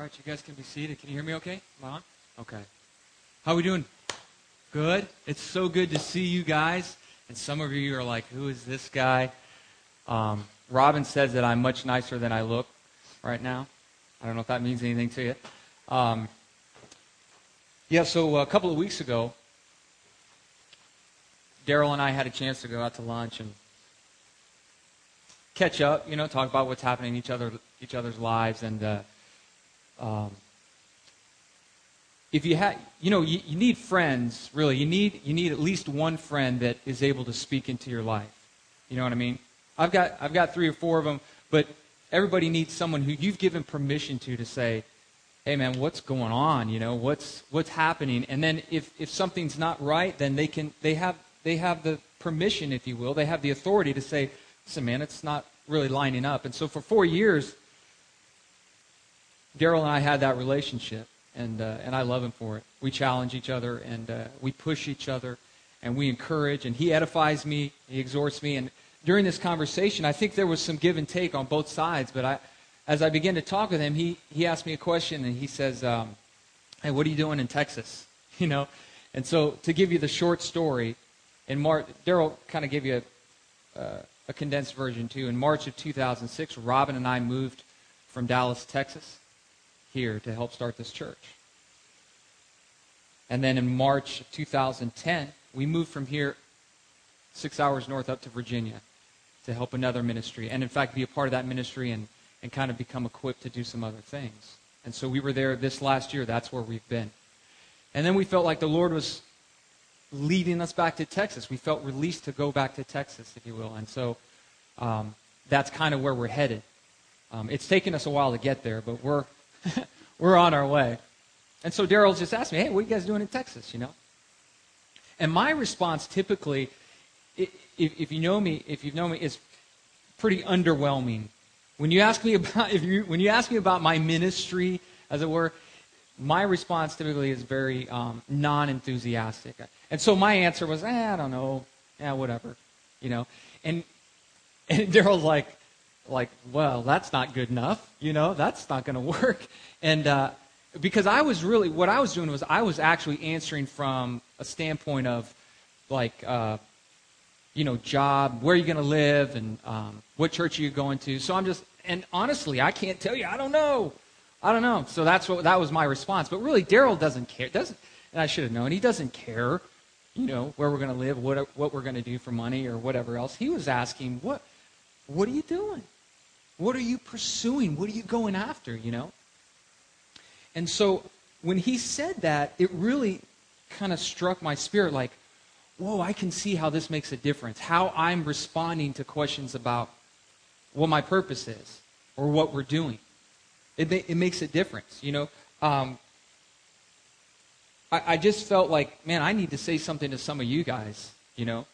right, you guys can be seated. Can you hear me okay? Am I on? Okay. How are we doing? Good? It's so good to see you guys. And some of you are like, who is this guy? Um, Robin says that I'm much nicer than I look right now. I don't know if that means anything to you. Um, yeah, so a couple of weeks ago, Daryl and I had a chance to go out to lunch and catch up, you know, talk about what's happening in each other each other's lives, and uh, um, if you have, you know, you, you need friends. Really, you need you need at least one friend that is able to speak into your life. You know what I mean? I've got I've got three or four of them, but everybody needs someone who you've given permission to to say, "Hey, man, what's going on? You know, what's what's happening?" And then if if something's not right, then they can they have they have the permission, if you will, they have the authority to say, "Listen, man, it's not really lining up." And so for four years, Daryl and I had that relationship, and uh, and I love him for it. We challenge each other, and uh, we push each other, and we encourage, and he edifies me, he exhorts me, and during this conversation, I think there was some give and take on both sides. But I, as I began to talk with him, he he asked me a question, and he says, um, "Hey, what are you doing in Texas?" You know, and so to give you the short story, in March, Daryl kind of gave you a, uh, a condensed version too. In March of 2006, Robin and I moved from Dallas, Texas, here to help start this church. And then in March of 2010, we moved from here six hours north up to Virginia to help another ministry. And in fact, be a part of that ministry and, and kind of become equipped to do some other things. And so we were there this last year. That's where we've been. And then we felt like the Lord was leading us back to Texas. We felt released to go back to Texas, if you will. And so um, that's kind of where we're headed. Um, it's taken us a while to get there, but we're we're on our way. And so Daryl just asked me, hey, what are you guys doing in Texas, you know? And my response typically, if, if you know me, if you've known me, is pretty underwhelming. When you ask me about, if you, when you ask me about my ministry, as it were, my response typically is very um, non-enthusiastic. And so my answer was, eh, I don't know, yeah, whatever, you know. And and Daryl's like, like, well, that's not good enough. You know, that's not going to work. And uh, because I was really, what I was doing was I was actually answering from a standpoint of, like, uh, you know, job, where are you going to live, and um, what church are you going to. So I'm just, and honestly, I can't tell you. I don't know. I don't know. So that's what that was my response. But really, Daryl doesn't care. Doesn't, and I should have known. He doesn't care. You know, where we're going to live, what what we're going to do for money, or whatever else. He was asking, what what are you doing? What are you pursuing? What are you going after, you know? And so when he said that, it really kind of struck my spirit like, whoa, I can see how this makes a difference. How I'm responding to questions about what my purpose is or what we're doing. It, it makes a difference, you know? Um, I, I just felt like, man, I need to say something to some of you guys, you know?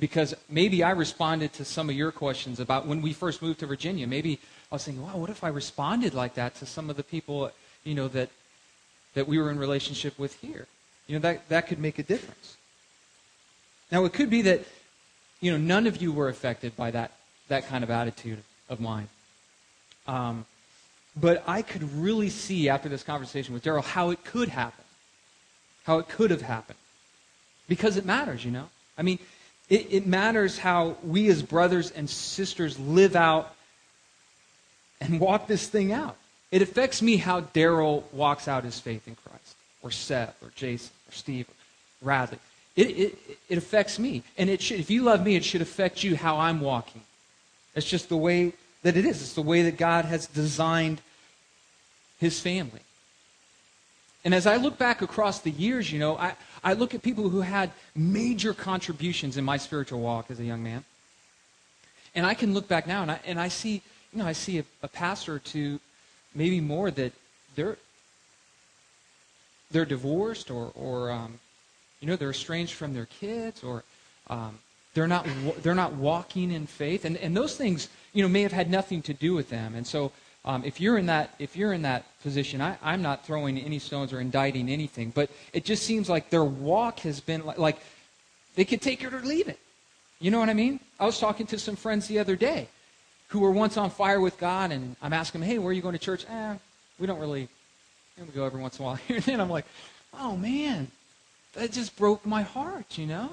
Because maybe I responded to some of your questions about when we first moved to Virginia. Maybe I was thinking, wow, what if I responded like that to some of the people, you know, that that we were in relationship with here? You know, that that could make a difference. Now, it could be that, you know, none of you were affected by that that kind of attitude of mine. Um, but I could really see after this conversation with Daryl how it could happen, how it could have happened, because it matters, you know. I mean, it, it matters how we as brothers and sisters live out and walk this thing out. It affects me how Daryl walks out his faith in Christ, or Seth, or Jason, or Steve, or Radley. It, it, it affects me. And it should, if you love me, it should affect you how I'm walking. It's just the way that it is. It's the way that God has designed his family. And as I look back across the years, you know, I, I look at people who had major contributions in my spiritual walk as a young man. And I can look back now and I, and I see, you know, I see a, a pastor to maybe more that they're, they're divorced or, or um, you know, they're estranged from their kids or um, they're, not, they're not walking in faith. And, and those things, you know, may have had nothing to do with them. And so um, if you're in that, if you're in that position, I, I'm not throwing any stones or indicting anything, but it just seems like their walk has been like, like they could take it or leave it. You know what I mean? I was talking to some friends the other day who were once on fire with God, and I'm asking them, "Hey, where are you going to church?" Eh, we don't really, Here we go every once in a while. and then I'm like, oh man, that just broke my heart, you know?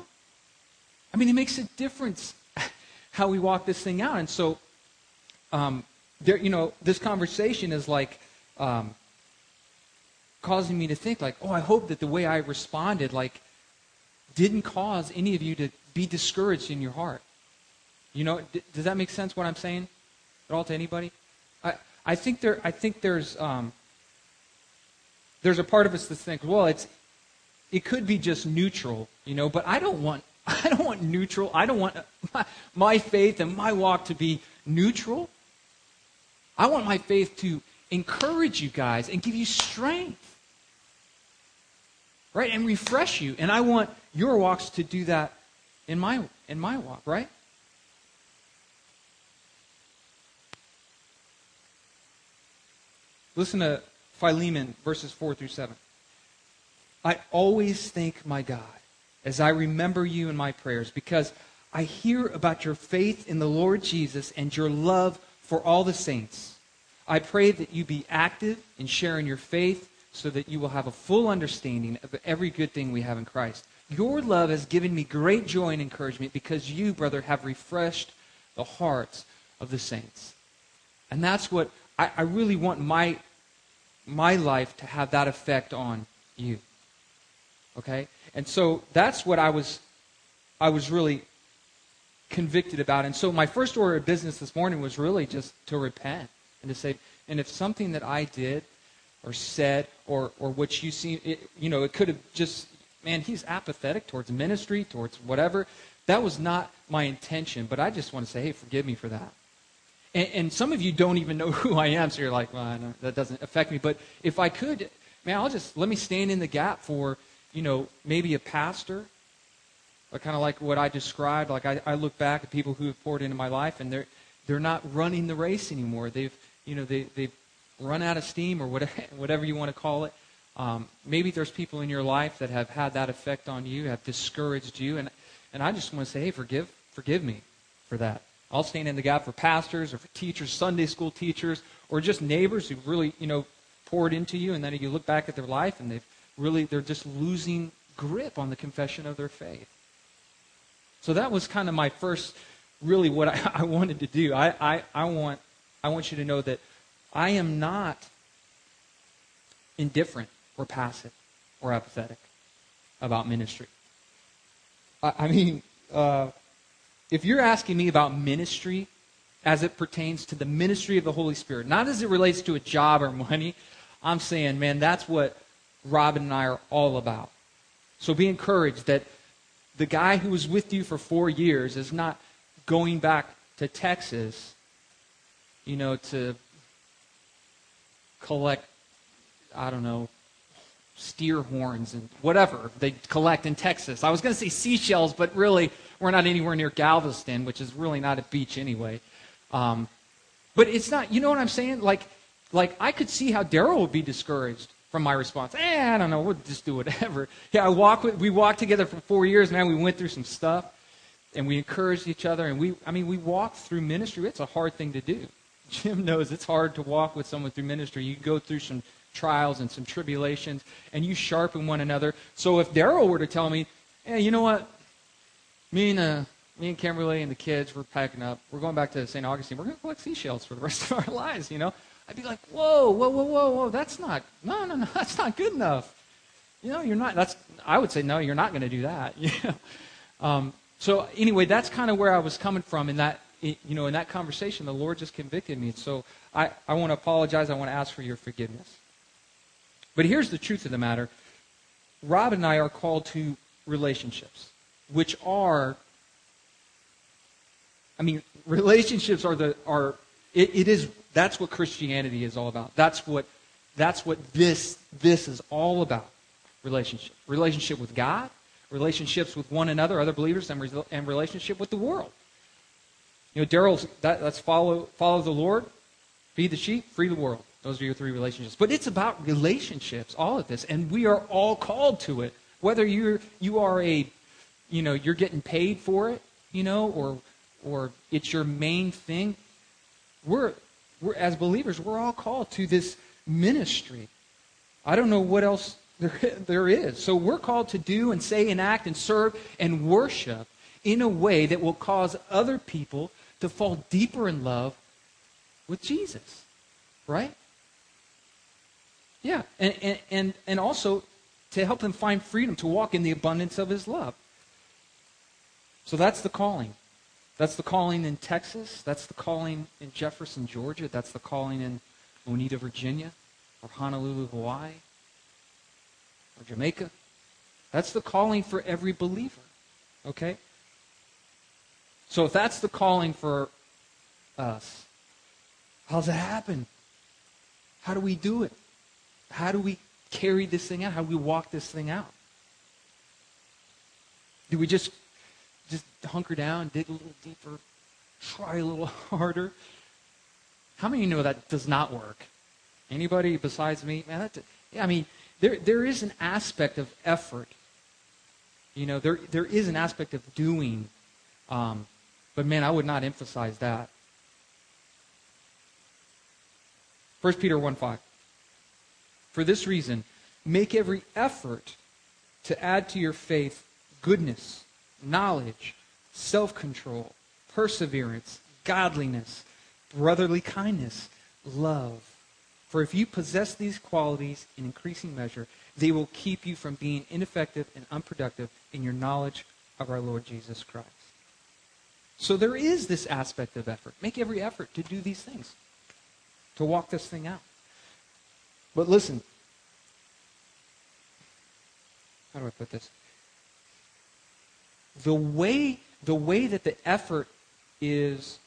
I mean, it makes a difference how we walk this thing out. And so, um, there, you know, this conversation is like um, causing me to think, like, oh, I hope that the way I responded, like, didn't cause any of you to be discouraged in your heart. You know, d- does that make sense? What I'm saying at all to anybody? I I think there I think there's um, there's a part of us that thinks, well, it's it could be just neutral, you know, but I don't want I don't want neutral. I don't want my, my faith and my walk to be neutral. I want my faith to encourage you guys and give you strength. Right? And refresh you. And I want your walks to do that in my in my walk, right? Listen to Philemon verses 4 through 7. I always thank my God as I remember you in my prayers because I hear about your faith in the Lord Jesus and your love for all the saints. I pray that you be active in sharing your faith so that you will have a full understanding of every good thing we have in Christ. Your love has given me great joy and encouragement because you, brother, have refreshed the hearts of the saints. And that's what I, I really want my, my life to have that effect on you. Okay? And so that's what I was I was really convicted about. And so my first order of business this morning was really just to repent and to say, and if something that I did or said or or what you see, it, you know, it could have just, man, he's apathetic towards ministry, towards whatever. That was not my intention, but I just want to say, hey, forgive me for that. And, and some of you don't even know who I am, so you're like, well, that doesn't affect me. But if I could, man, I'll just let me stand in the gap for, you know, maybe a pastor, kind of like what I described. Like I, I look back at people who have poured into my life, and they're they're not running the race anymore. They've you know they they've run out of steam or whatever whatever you want to call it. Um, maybe there's people in your life that have had that effect on you, have discouraged you, and and I just want to say, hey, forgive forgive me for that. I'll stand in the gap for pastors or for teachers, Sunday school teachers, or just neighbors who really you know poured into you, and then you look back at their life and they've really they're just losing grip on the confession of their faith. So that was kind of my first, really what I, I wanted to do. I, I, I, want, I want you to know that I am not indifferent or passive or apathetic about ministry. I, I mean, uh, if you're asking me about ministry as it pertains to the ministry of the Holy Spirit, not as it relates to a job or money, I'm saying, man, that's what Robin and I are all about. So be encouraged that the guy who was with you for four years is not going back to Texas, you know, to collect, I don't know, steer horns and whatever they collect in Texas. I was going to say seashells, but really, we're not anywhere near Galveston, which is really not a beach anyway. Um, but it's not, you know what I'm saying? Like, like I could see how Daryl would be discouraged from my response. Eh, I don't know. We'll just do whatever. Yeah, I walk with, we walked together for four years, man. We went through some stuff, and we encouraged each other. And we, I mean, we walked through ministry. It's a hard thing to do. Jim knows it's hard to walk with someone through ministry. You go through some trials and some tribulations, and you sharpen one another. So if Daryl were to tell me, hey, you know what? Me and, uh, me and Kimberly and the kids, we're packing up. We're going back to St. Augustine. We're going to collect seashells for the rest of our lives, you know? I'd be like, whoa, whoa, whoa, whoa, whoa, that's not, no, no, no, that's not good enough. You know, you're not, that's, I would say, no, you're not going to do that. You know? um, so anyway, that's kind of where I was coming from in that, you know, in that conversation, the Lord just convicted me. So I, I want to apologize. I want to ask for your forgiveness. But here's the truth of the matter. Rob and I are called to relationships, which are, I mean, relationships are the, are, it, it is that's what Christianity is all about. That's what, that's what this, this is all about. Relationship. Relationship with God, relationships with one another, other believers, and, re- and relationship with the world. You know, Daryl's, that, that's follow, follow the Lord, feed the sheep, free the world. Those are your three relationships. But it's about relationships, all of this. And we are all called to it. Whether you're, you are a, you know, you're getting paid for it, you know, or, or it's your main thing. We're, we're, as believers, we're all called to this ministry. I don't know what else there, there is. So we're called to do and say and act and serve and worship in a way that will cause other people to fall deeper in love with Jesus. Right? Yeah. And, and, and, and also to help them find freedom to walk in the abundance of his love. So that's the calling. That's the calling in Texas. That's the calling in Jefferson, Georgia. That's the calling in Oneida, Virginia, or Honolulu, Hawaii, or Jamaica. That's the calling for every believer. Okay? So if that's the calling for us, how's it happen? How do we do it? How do we carry this thing out? How do we walk this thing out? Do we just just hunker down, dig a little deeper, try a little harder? How many of you know that does not work? Anybody besides me? Man, that, yeah, I mean, there, there is an aspect of effort. You know, there, there is an aspect of doing. Um, but man, I would not emphasize that. 1 Peter 1 5. For this reason, make every effort to add to your faith goodness, knowledge, self control, perseverance, godliness, brotherly kindness, love. For if you possess these qualities in increasing measure, they will keep you from being ineffective and unproductive in your knowledge of our Lord Jesus Christ. So there is this aspect of effort. Make every effort to do these things, to walk this thing out. But listen, how do I put this? The way, the way that the effort is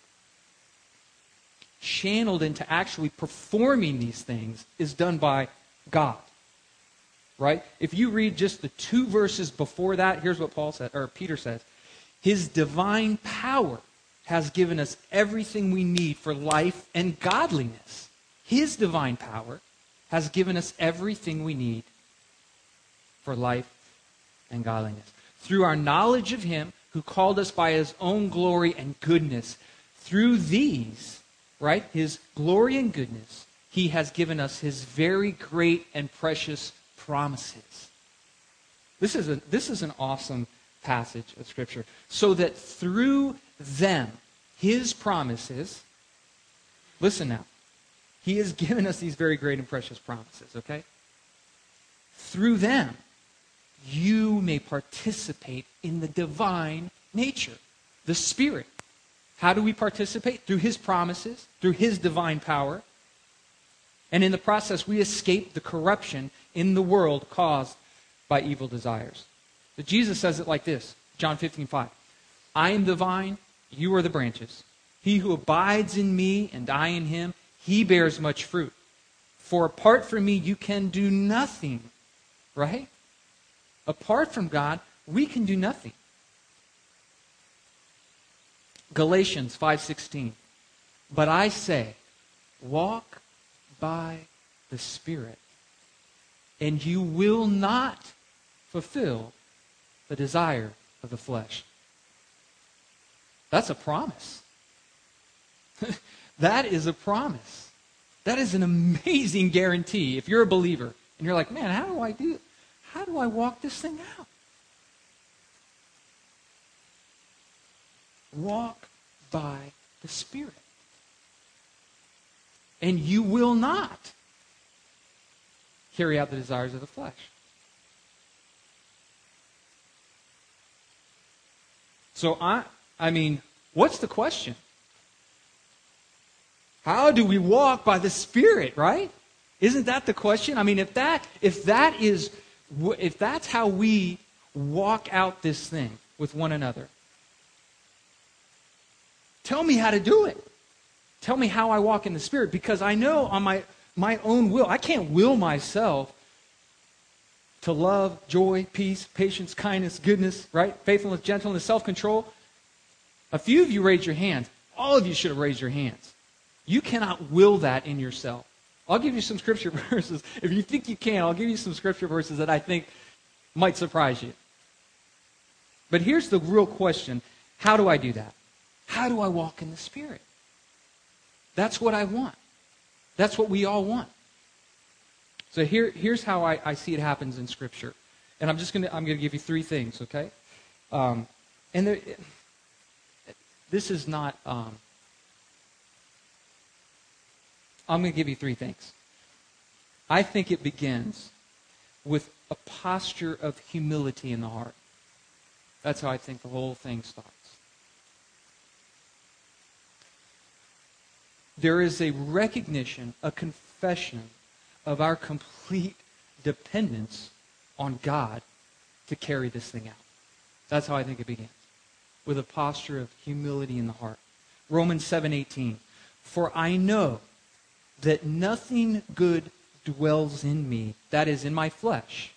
channeled into actually performing these things is done by God. Right? If you read just the two verses before that, here's what Paul said, or Peter says. His divine power has given us everything we need for life and godliness. His divine power has given us everything we need for life and godliness. Through our knowledge of Him who called us by His own glory and goodness, through these, right, His glory and goodness, He has given us His very great and precious promises. This is, a, this is an awesome passage of Scripture. So that through them, His promises, listen now, he has given us these very great and precious promises, okay? Through them, you may participate in the divine nature, the Spirit. How do we participate? Through His promises, through His divine power. And in the process, we escape the corruption in the world caused by evil desires. But Jesus says it like this John 15, 5. I am the vine, you are the branches. He who abides in me and I in him, he bears much fruit. For apart from me, you can do nothing. Right? Apart from God, we can do nothing. Galatians 5:16 But I say walk by the spirit and you will not fulfill the desire of the flesh. That's a promise. That is a promise. That is an amazing guarantee. If you're a believer and you're like, man, how do I do how do I walk this thing out? Walk by the Spirit. And you will not carry out the desires of the flesh. So I I mean, what's the question? How do we walk by the Spirit, right? Isn't that the question? I mean, if that if that is if that's how we walk out this thing with one another, tell me how to do it. Tell me how I walk in the Spirit because I know on my my own will, I can't will myself to love, joy, peace, patience, kindness, goodness, right? Faithfulness, gentleness, self-control. A few of you raised your hands. All of you should have raised your hands. You cannot will that in yourself. I'll give you some scripture verses. If you think you can, I'll give you some scripture verses that I think might surprise you. But here's the real question How do I do that? How do I walk in the Spirit? That's what I want. That's what we all want. So here, here's how I, I see it happens in Scripture. And I'm just going to I'm to give you three things, okay? Um, and there, this is not. Um, I'm going to give you three things. I think it begins with a posture of humility in the heart. That's how I think the whole thing starts. There is a recognition, a confession of our complete dependence on God to carry this thing out. That's how I think it begins. With a posture of humility in the heart. Romans 7:18. For I know that nothing good dwells in me, that is in my flesh.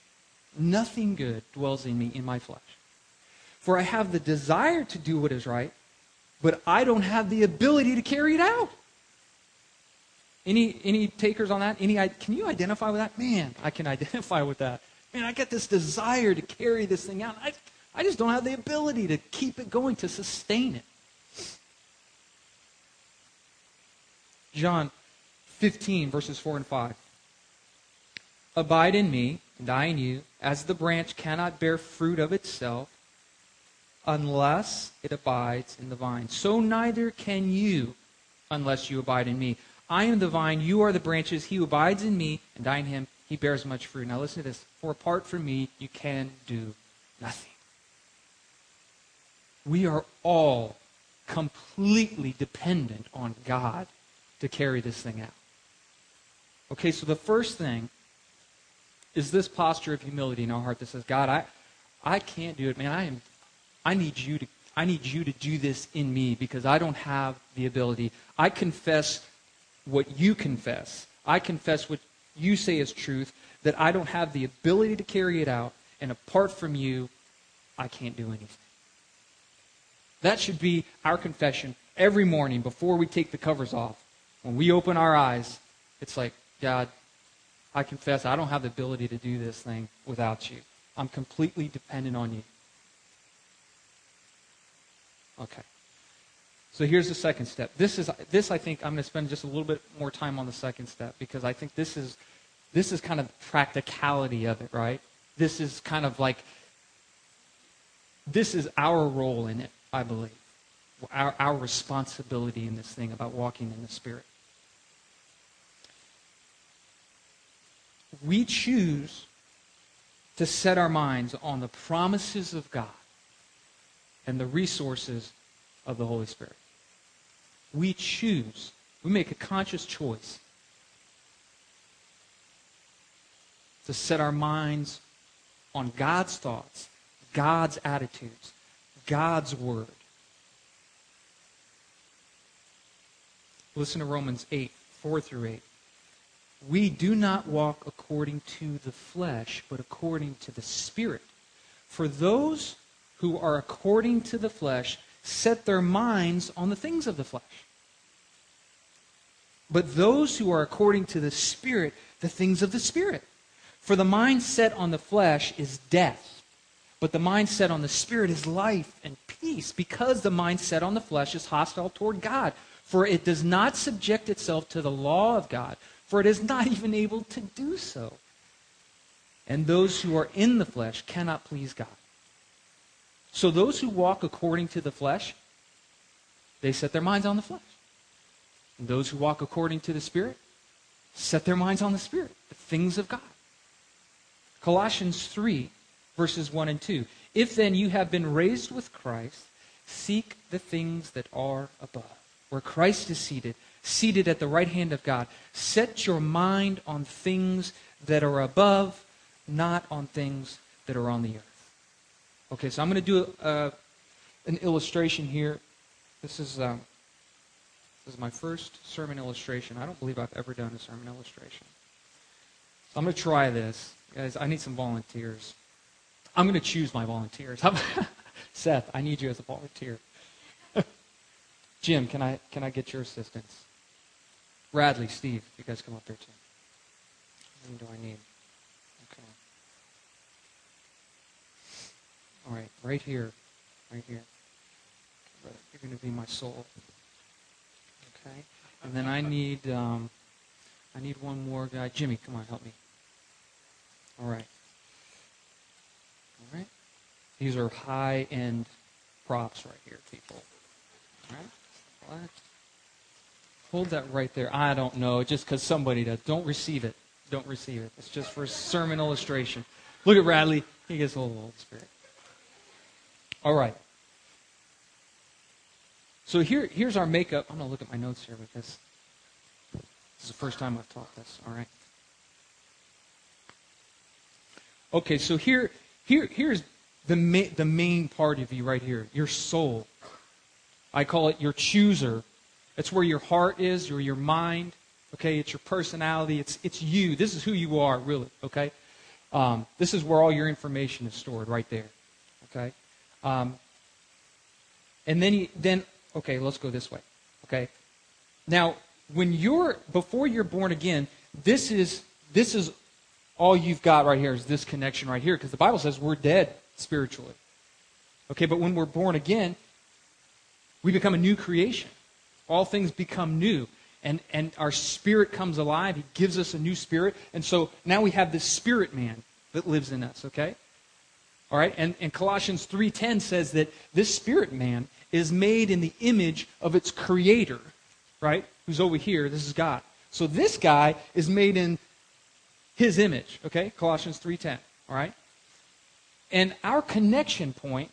Nothing good dwells in me in my flesh. For I have the desire to do what is right, but I don't have the ability to carry it out. Any any takers on that? Any can you identify with that? Man, I can identify with that. Man, I get this desire to carry this thing out. I, I just don't have the ability to keep it going, to sustain it. John 15, verses 4 and 5. Abide in me, and I in you, as the branch cannot bear fruit of itself unless it abides in the vine. So neither can you unless you abide in me. I am the vine, you are the branches. He who abides in me, and I in him, he bears much fruit. Now listen to this. For apart from me, you can do nothing. We are all completely dependent on God to carry this thing out. Okay, so the first thing is this posture of humility in our heart that says, God, I, I can't do it, man. I am I need you to I need you to do this in me because I don't have the ability. I confess what you confess. I confess what you say is truth, that I don't have the ability to carry it out, and apart from you, I can't do anything. That should be our confession every morning before we take the covers off. When we open our eyes, it's like, God, I confess I don't have the ability to do this thing without you. I'm completely dependent on you. Okay. So here's the second step. This is this I think I'm going to spend just a little bit more time on the second step because I think this is this is kind of the practicality of it, right? This is kind of like this is our role in it, I believe. Our, our responsibility in this thing about walking in the Spirit. We choose to set our minds on the promises of God and the resources of the Holy Spirit. We choose, we make a conscious choice to set our minds on God's thoughts, God's attitudes, God's word. Listen to Romans 8, 4 through 8. We do not walk according to the flesh, but according to the Spirit. For those who are according to the flesh set their minds on the things of the flesh. But those who are according to the Spirit, the things of the Spirit. For the mind set on the flesh is death, but the mind set on the Spirit is life and peace, because the mind set on the flesh is hostile toward God. For it does not subject itself to the law of God, for it is not even able to do so. And those who are in the flesh cannot please God. So those who walk according to the flesh, they set their minds on the flesh. And those who walk according to the Spirit, set their minds on the Spirit, the things of God. Colossians 3, verses 1 and 2. If then you have been raised with Christ, seek the things that are above, where Christ is seated, seated at the right hand of God. Set your mind on things that are above, not on things that are on the earth. Okay, so I'm going to do uh, an illustration here. This is, um, this is my first sermon illustration. I don't believe I've ever done a sermon illustration. So I'm going to try this. Guys, I need some volunteers. I'm going to choose my volunteers. Seth, I need you as a volunteer. Jim, can I, can I get your assistance? Bradley, Steve, you guys come up here too. Many do I need? Okay. All right, right here. Right here. You're going to be my soul. Okay? And then I need um, I need one more guy. Jimmy, come on, help me. All right. All right. These are high end props right here, people. All right. What? Hold that right there. I don't know. Just because somebody does. Don't receive it. Don't receive it. It's just for a sermon illustration. Look at Radley. He gets a little old spirit. All right. So here, here's our makeup. I'm going to look at my notes here because this is the first time I've taught this. All right. Okay, so here, here, here's the, ma- the main part of you right here your soul. I call it your chooser. It's where your heart is, or your mind. Okay, it's your personality. It's, it's you. This is who you are, really. Okay? Um, this is where all your information is stored, right there. Okay? Um, and then, you, then, okay, let's go this way. Okay? Now, when you're, before you're born again, this is, this is all you've got right here is this connection right here because the Bible says we're dead spiritually. Okay, but when we're born again, we become a new creation. All things become new. And, and our spirit comes alive. He gives us a new spirit. And so now we have this spirit man that lives in us, okay? All right? And, and Colossians 3.10 says that this spirit man is made in the image of its creator, right? Who's over here. This is God. So this guy is made in his image, okay? Colossians 3:10, all right? And our connection point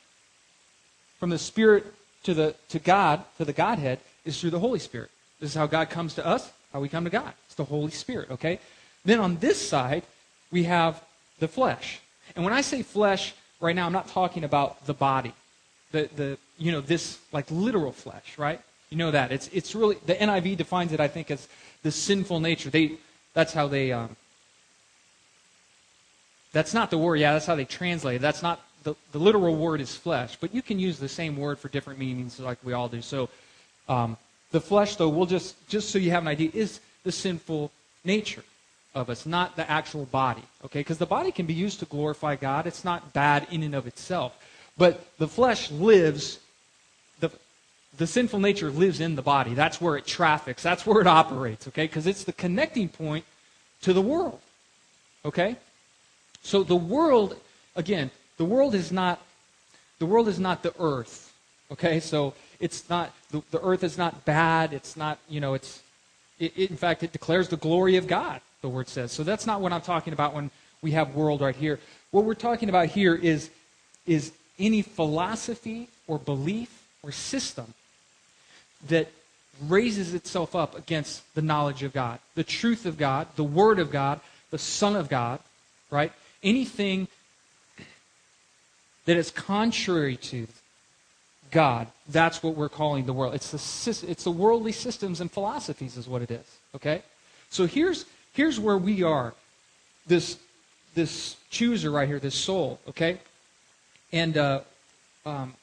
from the spirit to the to God, to the Godhead is through the Holy Spirit. This is how God comes to us, how we come to God. It's the Holy Spirit, okay? Then on this side, we have the flesh. And when I say flesh, right now I'm not talking about the body. The the you know, this like literal flesh, right? You know that. It's it's really the NIV defines it, I think, as the sinful nature. They that's how they um, that's not the word. Yeah, that's how they translate it. That's not the, the literal word is flesh, but you can use the same word for different meanings like we all do. So um, the flesh, though, we'll just, just so you have an idea, is the sinful nature of us, not the actual body. Okay? Because the body can be used to glorify God. It's not bad in and of itself. But the flesh lives, the, the sinful nature lives in the body. That's where it traffics. That's where it operates. Okay? Because it's the connecting point to the world. Okay? So the world, again, the world is not the world is not the earth. Okay, so it's not the, the earth is not bad. It's not you know it's it, it, in fact it declares the glory of God. The word says. So that's not what I'm talking about when we have world right here. What we're talking about here is is any philosophy or belief or system that raises itself up against the knowledge of God, the truth of God, the Word of God, the Son of God, right? anything that is contrary to God, that's what we're calling the world. It's the, it's the worldly systems and philosophies, is what it is. Okay? So here's, here's where we are. This, this chooser right here, this soul. Okay? And uh, um,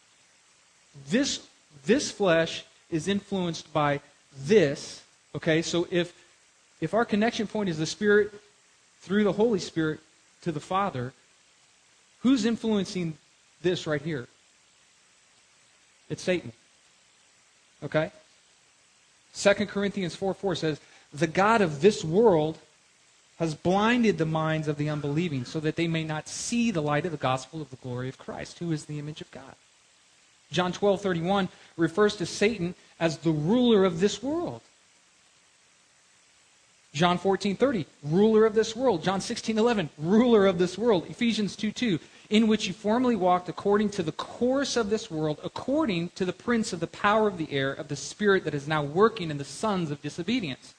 this, this flesh is influenced by this. Okay? So if, if our connection point is the Spirit through the Holy Spirit, to the Father, who's influencing this right here? It's Satan. Okay? 2 Corinthians 4 4 says, The God of this world has blinded the minds of the unbelieving so that they may not see the light of the gospel of the glory of Christ, who is the image of God. John 12 31 refers to Satan as the ruler of this world. John 14, 30, ruler of this world. John 16, 11, ruler of this world. Ephesians 2, 2, in which you formerly walked according to the course of this world, according to the prince of the power of the air, of the spirit that is now working in the sons of disobedience.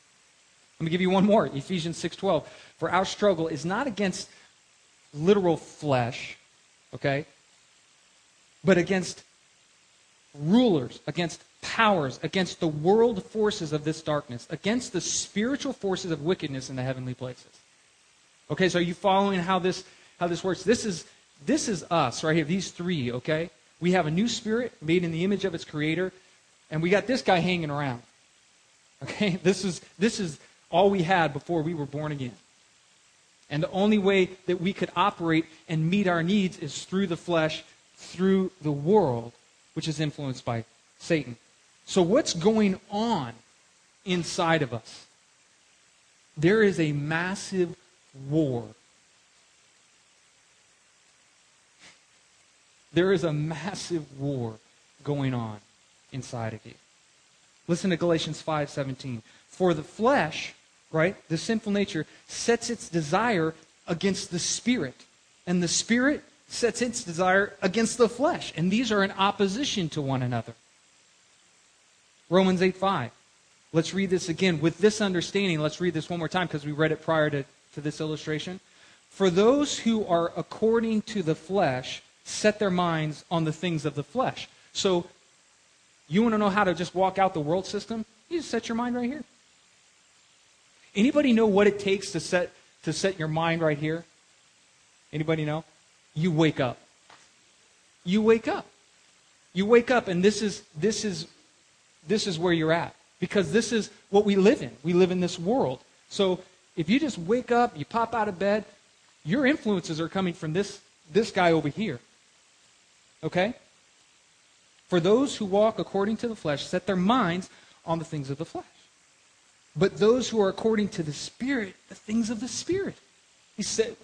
Let me give you one more. Ephesians 6:12. For our struggle is not against literal flesh, okay, but against rulers, against powers, against the world forces of this darkness, against the spiritual forces of wickedness in the heavenly places. Okay, so are you following how this how this works? This is this is us right here, these three, okay? We have a new spirit made in the image of its creator, and we got this guy hanging around. Okay? This is this is all we had before we were born again. And the only way that we could operate and meet our needs is through the flesh, through the world, which is influenced by Satan. So, what's going on inside of us? There is a massive war There is a massive war going on inside of you. Listen to Galatians 5:17. For the flesh, right, the sinful nature sets its desire against the spirit, and the spirit sets its desire against the flesh, and these are in opposition to one another. Romans 8:5. Let's read this again with this understanding. Let's read this one more time because we read it prior to, to this illustration. For those who are according to the flesh set their minds on the things of the flesh. So, you want to know how to just walk out the world system? You just set your mind right here. Anybody know what it takes to set to set your mind right here? Anybody know? You wake up. You wake up. You wake up and this is this is this is where you're at because this is what we live in. We live in this world. So if you just wake up, you pop out of bed, your influences are coming from this, this guy over here. Okay? For those who walk according to the flesh set their minds on the things of the flesh. But those who are according to the Spirit, the things of the Spirit. He said,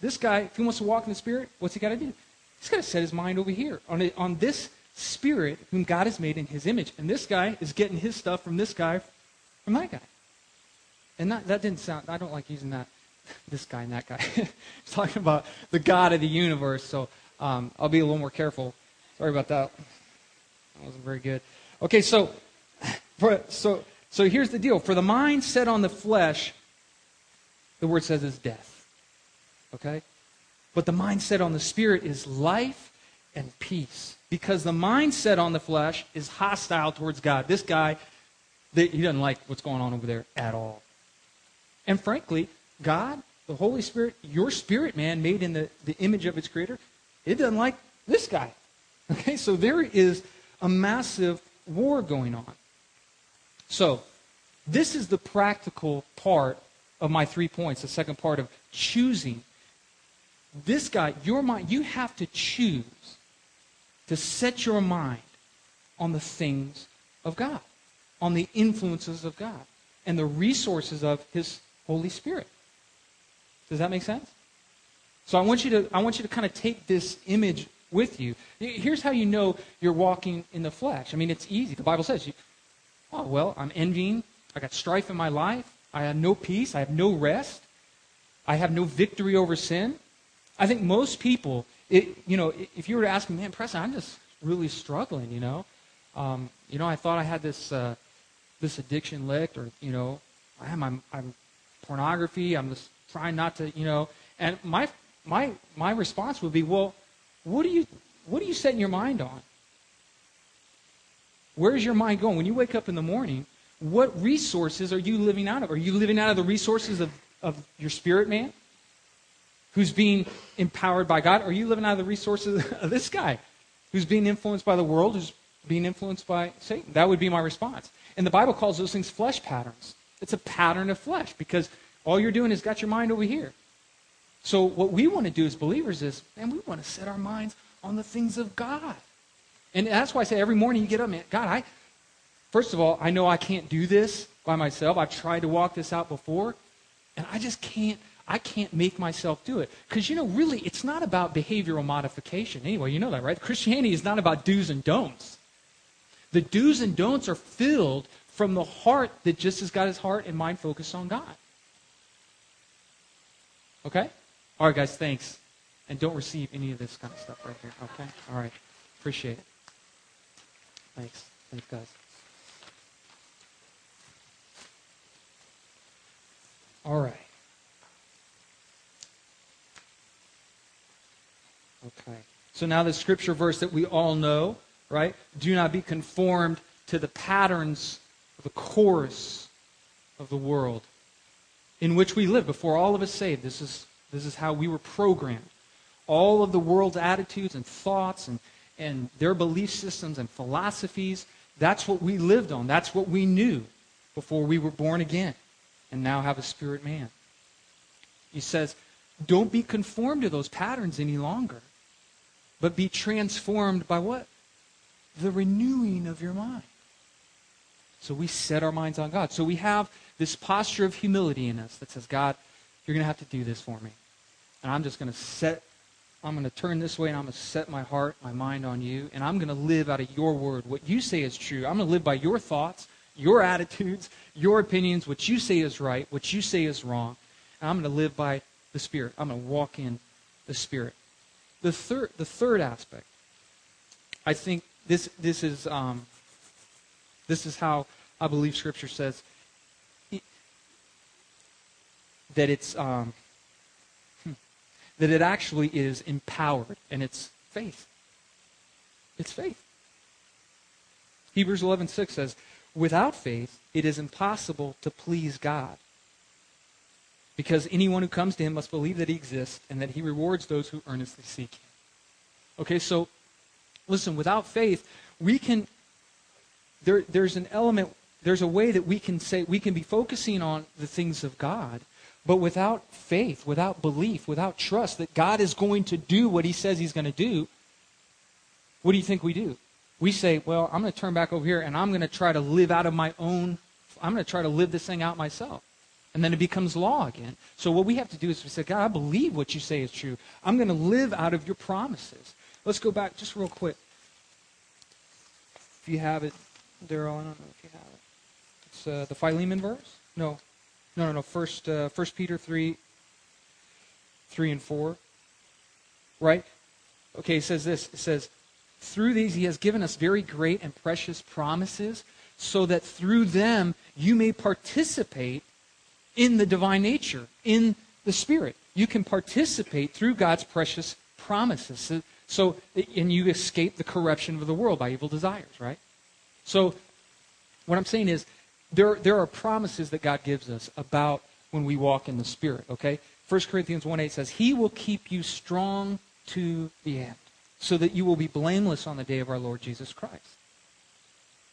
this guy, if he wants to walk in the Spirit, what's he got to do? He's got to set his mind over here on, a, on this Spirit whom God has made in his image. And this guy is getting his stuff from this guy, from that guy. And that, that didn't sound, I don't like using that, this guy and that guy. He's talking about the God of the universe, so um, I'll be a little more careful. Sorry about that. That wasn't very good. Okay, so, so, so here's the deal. For the mind set on the flesh, the word says is death. Okay? But the mind set on the spirit is life and peace. Because the mindset on the flesh is hostile towards God. This guy, he doesn't like what's going on over there at all. And frankly, God, the Holy Spirit, your spirit man made in the, the image of its creator, it doesn't like this guy. Okay, so there is a massive war going on. So, this is the practical part of my three points, the second part of choosing. This guy, your mind, you have to choose to set your mind on the things of God, on the influences of God, and the resources of His Holy Spirit. Does that make sense? So I want you to I want you to kind of take this image with you. Here's how you know you're walking in the flesh. I mean, it's easy. The Bible says, "Oh well, I'm envying. I got strife in my life. I have no peace. I have no rest. I have no victory over sin." I think most people it, you know, if you were to ask me, man, Preston, I'm just really struggling, you know. Um, you know, I thought I had this uh, this addiction licked, or you know, I am I'm, I'm pornography. I'm just trying not to, you know. And my my my response would be, well, what are you what are you setting your mind on? Where's your mind going when you wake up in the morning? What resources are you living out of? Are you living out of the resources of, of your spirit man? who's being empowered by God? Are you living out of the resources of this guy who's being influenced by the world, who's being influenced by Satan? That would be my response. And the Bible calls those things flesh patterns. It's a pattern of flesh because all you're doing is got your mind over here. So what we want to do as believers is, man, we want to set our minds on the things of God. And that's why I say every morning you get up, man, God, I, first of all, I know I can't do this by myself. I've tried to walk this out before, and I just can't I can't make myself do it. Because, you know, really, it's not about behavioral modification. Anyway, you know that, right? Christianity is not about do's and don'ts. The do's and don'ts are filled from the heart that just has got his heart and mind focused on God. Okay? All right, guys, thanks. And don't receive any of this kind of stuff right here. Okay? All right. Appreciate it. Thanks. Thanks, guys. All right. Okay. So now the scripture verse that we all know, right? Do not be conformed to the patterns of the course of the world in which we live before all of us saved. This is, this is how we were programmed. All of the world's attitudes and thoughts and, and their belief systems and philosophies, that's what we lived on. That's what we knew before we were born again and now have a spirit man. He says, don't be conformed to those patterns any longer but be transformed by what? The renewing of your mind. So we set our minds on God. So we have this posture of humility in us that says, God, you're going to have to do this for me. And I'm just going to set I'm going to turn this way and I'm going to set my heart, my mind on you, and I'm going to live out of your word. What you say is true. I'm going to live by your thoughts, your attitudes, your opinions, what you say is right, what you say is wrong. And I'm going to live by the Spirit. I'm going to walk in the Spirit. The third, the third aspect, I think this, this, is, um, this is how I believe Scripture says that it's um, that it actually is empowered, and it's faith. It's faith. Hebrews 11:6 says, "Without faith, it is impossible to please God." Because anyone who comes to him must believe that he exists and that he rewards those who earnestly seek him. Okay, so listen, without faith, we can there, there's an element, there's a way that we can say we can be focusing on the things of God, but without faith, without belief, without trust that God is going to do what he says he's going to do, what do you think we do? We say, well, I'm going to turn back over here and I'm going to try to live out of my own, I'm going to try to live this thing out myself. And then it becomes law again. So what we have to do is we say, God, I believe what you say is true. I'm going to live out of your promises. Let's go back just real quick. If you have it, Daryl, I don't know if you have it. It's uh, the Philemon verse? No. No, no, no. First, uh, First Peter 3, 3 and 4. Right? Okay, it says this. It says, Through these he has given us very great and precious promises, so that through them you may participate in the divine nature, in the Spirit. You can participate through God's precious promises. So, so and you escape the corruption of the world by evil desires, right? So what I'm saying is there, there are promises that God gives us about when we walk in the Spirit, okay? 1 Corinthians 1 8 says, He will keep you strong to the end, so that you will be blameless on the day of our Lord Jesus Christ.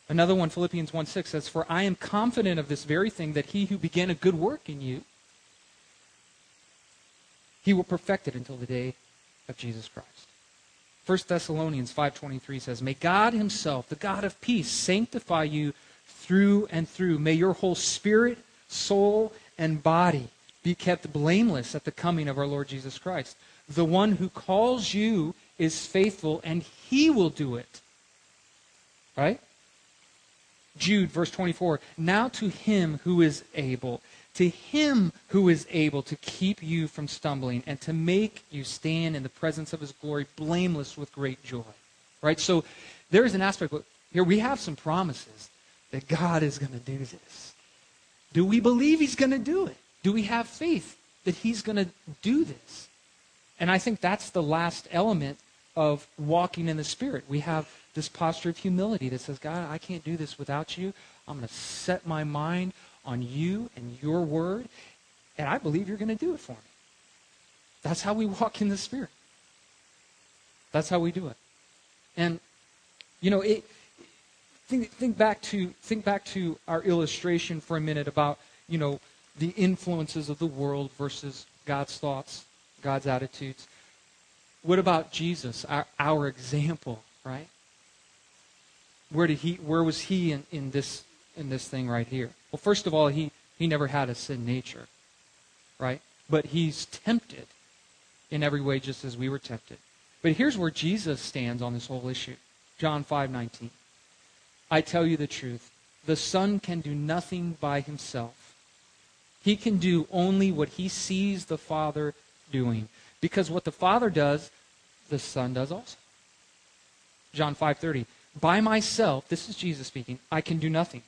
Another one, Philippians 1 6 says, For I am confident of this very thing, that he who began a good work in you, he will perfect it until the day of Jesus Christ. 1 Thessalonians 5:23 says, "May God himself, the God of peace, sanctify you through and through. May your whole spirit, soul, and body be kept blameless at the coming of our Lord Jesus Christ. The one who calls you is faithful, and he will do it." Right? Jude, verse 24. Now to him who is able, to him who is able to keep you from stumbling and to make you stand in the presence of his glory blameless with great joy. Right? So there is an aspect, here we have some promises that God is going to do this. Do we believe he's going to do it? Do we have faith that he's going to do this? And I think that's the last element of walking in the Spirit. We have this posture of humility that says, God, I can't do this without you. I'm going to set my mind on you and your word, and I believe you're going to do it for me. That's how we walk in the Spirit. That's how we do it. And, you know, it, think, think, back to, think back to our illustration for a minute about, you know, the influences of the world versus God's thoughts, God's attitudes. What about Jesus, our, our example, right? Where did he where was he in, in this in this thing right here? Well, first of all, he, he never had a sin nature, right? But he's tempted in every way just as we were tempted. But here's where Jesus stands on this whole issue. John 5:19. I tell you the truth, the Son can do nothing by himself. He can do only what he sees the Father doing, because what the Father does, the Son does also. John 5:30. By myself, this is Jesus speaking, I can do nothing.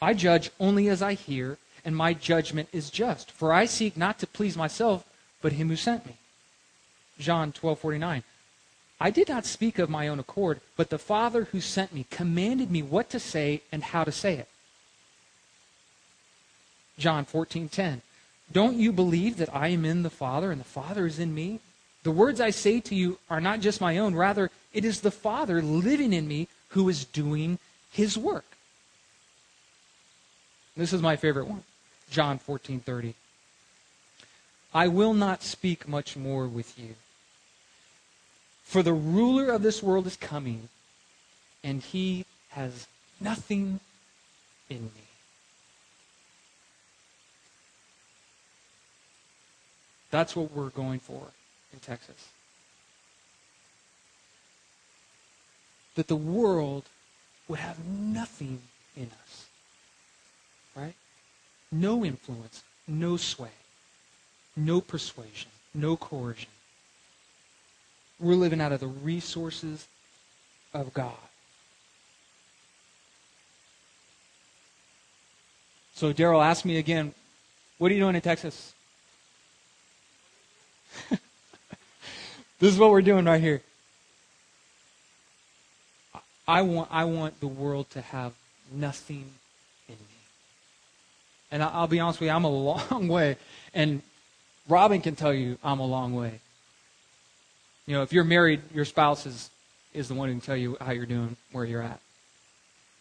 I judge only as I hear, and my judgment is just. For I seek not to please myself, but him who sent me. John 12:49. I did not speak of my own accord, but the Father who sent me commanded me what to say and how to say it. John 14:10. Don't you believe that I am in the Father and the Father is in me? The words I say to you are not just my own, rather it is the Father living in me who is doing his work. This is my favorite one. John 14:30. I will not speak much more with you. For the ruler of this world is coming, and he has nothing in me. That's what we're going for in Texas. That the world would have nothing in us. Right? No influence, no sway, no persuasion, no coercion. We're living out of the resources of God. So Daryl asked me again, what are you doing in Texas? this is what we're doing right here. I want, I want the world to have nothing in me. And I'll be honest with you, I'm a long way. And Robin can tell you I'm a long way. You know, if you're married, your spouse is, is the one who can tell you how you're doing, where you're at.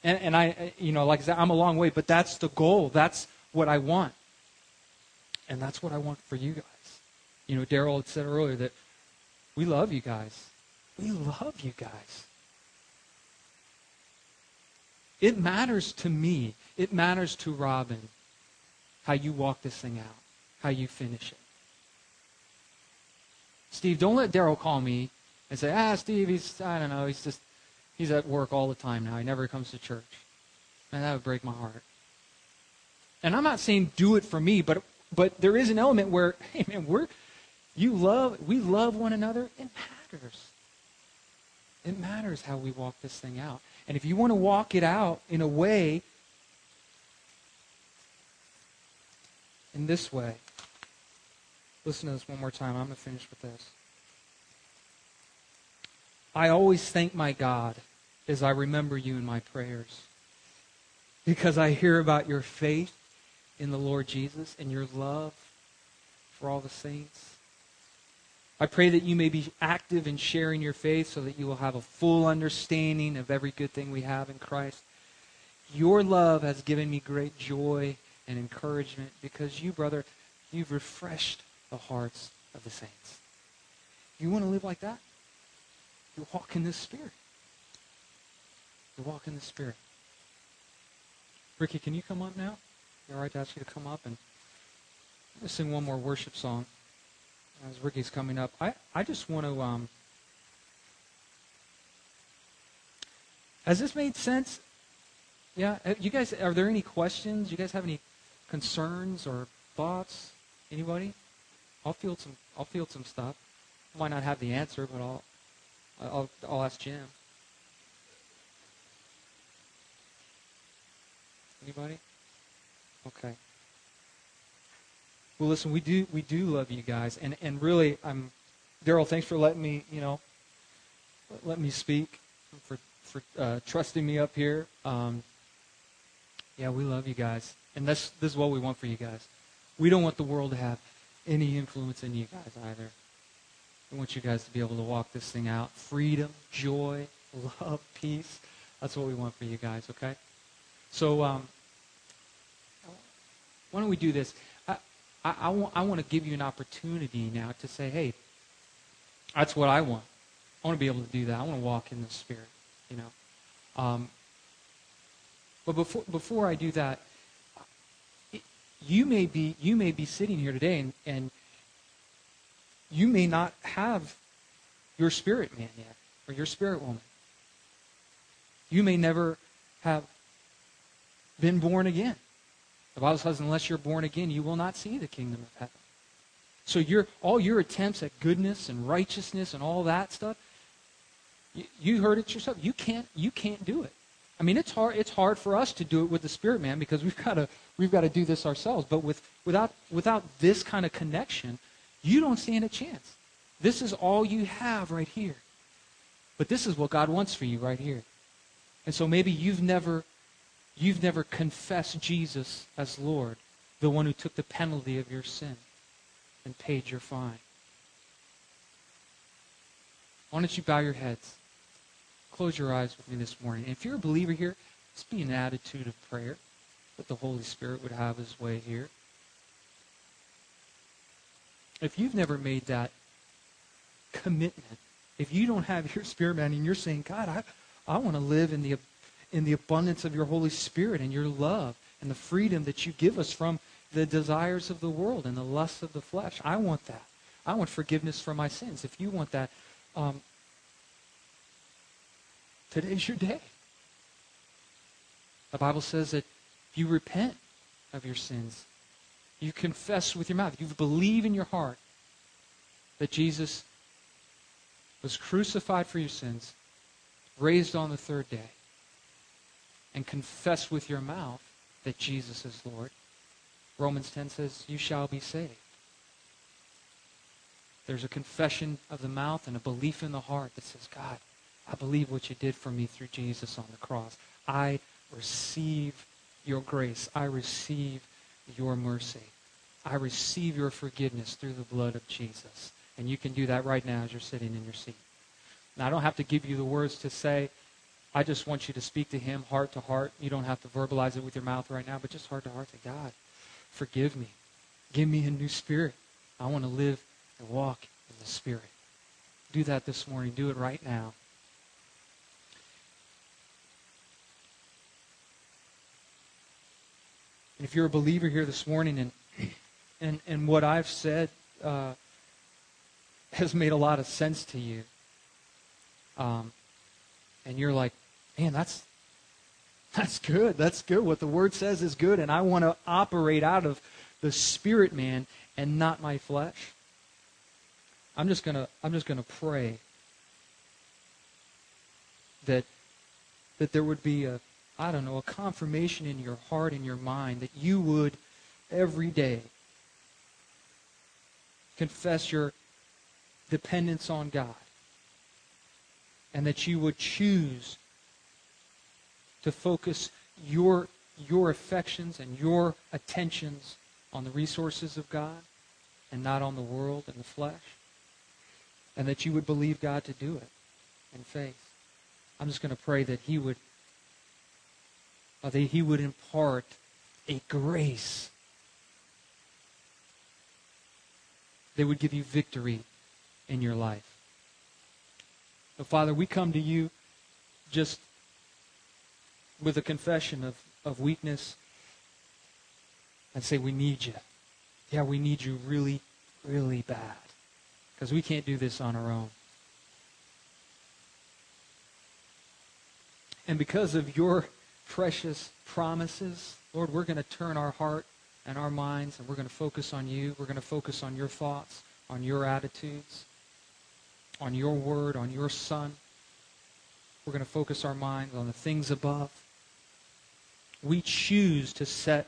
And, and I, you know, like I said, I'm a long way, but that's the goal. That's what I want. And that's what I want for you guys. You know, Daryl had said earlier that we love you guys. We love you guys. It matters to me. It matters to Robin how you walk this thing out, how you finish it. Steve, don't let Daryl call me and say, ah, Steve, he's, I don't know, he's just, he's at work all the time now. He never comes to church. And that would break my heart. And I'm not saying do it for me, but, but there is an element where, hey, man, we're, you love, we love one another. It matters. It matters how we walk this thing out. And if you want to walk it out in a way, in this way, Listen to this one more time. I'm going to finish with this. I always thank my God as I remember you in my prayers because I hear about your faith in the Lord Jesus and your love for all the saints. I pray that you may be active in sharing your faith so that you will have a full understanding of every good thing we have in Christ. Your love has given me great joy and encouragement because you, brother, you've refreshed the hearts of the saints. You want to live like that? You walk in the Spirit. You walk in the Spirit. Ricky, can you come up now? All right to ask you to come up and sing one more worship song as Ricky's coming up. I, I just want to. Um, has this made sense? Yeah. You guys, are there any questions? You guys have any concerns or thoughts? Anybody? I'll field some. I'll field some stuff. I might not have the answer, but I'll. I'll. I'll ask Jim. Anybody? Okay. Well, listen, we do we do love you guys, and and really, I'm Daryl. Thanks for letting me, you know, let me speak, for for uh, trusting me up here. Um, yeah, we love you guys, and this this is what we want for you guys. We don't want the world to have any influence in you guys either. I want you guys to be able to walk this thing out. Freedom, joy, love, peace. That's what we want for you guys, okay? So, um, why don't we do this? I, I, I, want, I want to give you an opportunity now to say, hey, that's what I want. I want to be able to do that. I want to walk in the Spirit, you know. Um, but before, before I do that, you may be you may be sitting here today and, and you may not have your spirit man yet or your spirit woman. You may never have been born again. The Bible says, unless you're born again, you will not see the kingdom of heaven. So your all your attempts at goodness and righteousness and all that stuff, you, you heard it yourself. You can't you can't do it. I mean, it's hard. It's hard for us to do it with the Spirit, man, because we've got to we've got to do this ourselves. But with without without this kind of connection, you don't stand a chance. This is all you have right here. But this is what God wants for you right here. And so maybe you've never you've never confessed Jesus as Lord, the one who took the penalty of your sin and paid your fine. Why don't you bow your heads? Close your eyes with me this morning. If you're a believer here, just be an attitude of prayer that the Holy Spirit would have his way here. If you've never made that commitment, if you don't have your spirit man and you're saying, God, I, I want to live in the, in the abundance of your Holy Spirit and your love and the freedom that you give us from the desires of the world and the lusts of the flesh. I want that. I want forgiveness for my sins. If you want that, um, today's your day. The Bible says that if you repent of your sins, you confess with your mouth, you believe in your heart that Jesus was crucified for your sins, raised on the third day, and confess with your mouth that Jesus is Lord, Romans 10 says, You shall be saved. There's a confession of the mouth and a belief in the heart that says, God, I believe what you did for me through Jesus on the cross. I receive your grace. I receive your mercy. I receive your forgiveness through the blood of Jesus. And you can do that right now as you're sitting in your seat. Now, I don't have to give you the words to say. I just want you to speak to him heart to heart. You don't have to verbalize it with your mouth right now, but just heart to heart to God. Forgive me. Give me a new spirit. I want to live and walk in the Spirit. Do that this morning. Do it right now. If you're a believer here this morning and and, and what I've said uh, has made a lot of sense to you, um, and you're like, man, that's that's good. That's good. What the Word says is good, and I want to operate out of the Spirit man and not my flesh. I'm just gonna I'm just gonna pray that that there would be a I don't know a confirmation in your heart and your mind that you would every day confess your dependence on God and that you would choose to focus your your affections and your attentions on the resources of God and not on the world and the flesh and that you would believe God to do it in faith. I'm just going to pray that He would uh, that He would impart a grace that would give you victory in your life. So, Father, we come to you just with a confession of, of weakness and say, We need you. Yeah, we need you really, really bad because we can't do this on our own. And because of your precious promises, Lord, we're going to turn our heart and our minds and we're going to focus on you. We're going to focus on your thoughts, on your attitudes, on your word, on your son. We're going to focus our minds on the things above. We choose to set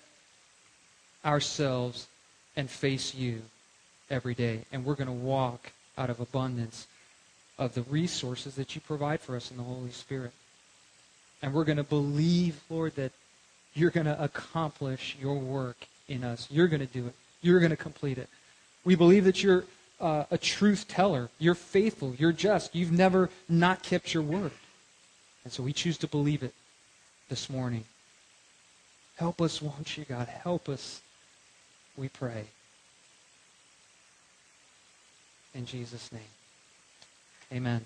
ourselves and face you every day. And we're going to walk out of abundance of the resources that you provide for us in the Holy Spirit. And we're going to believe, Lord, that you're going to accomplish your work in us. You're going to do it. You're going to complete it. We believe that you're uh, a truth teller. You're faithful. You're just. You've never not kept your word. And so we choose to believe it this morning. Help us, won't you, God? Help us, we pray. In Jesus' name. Amen.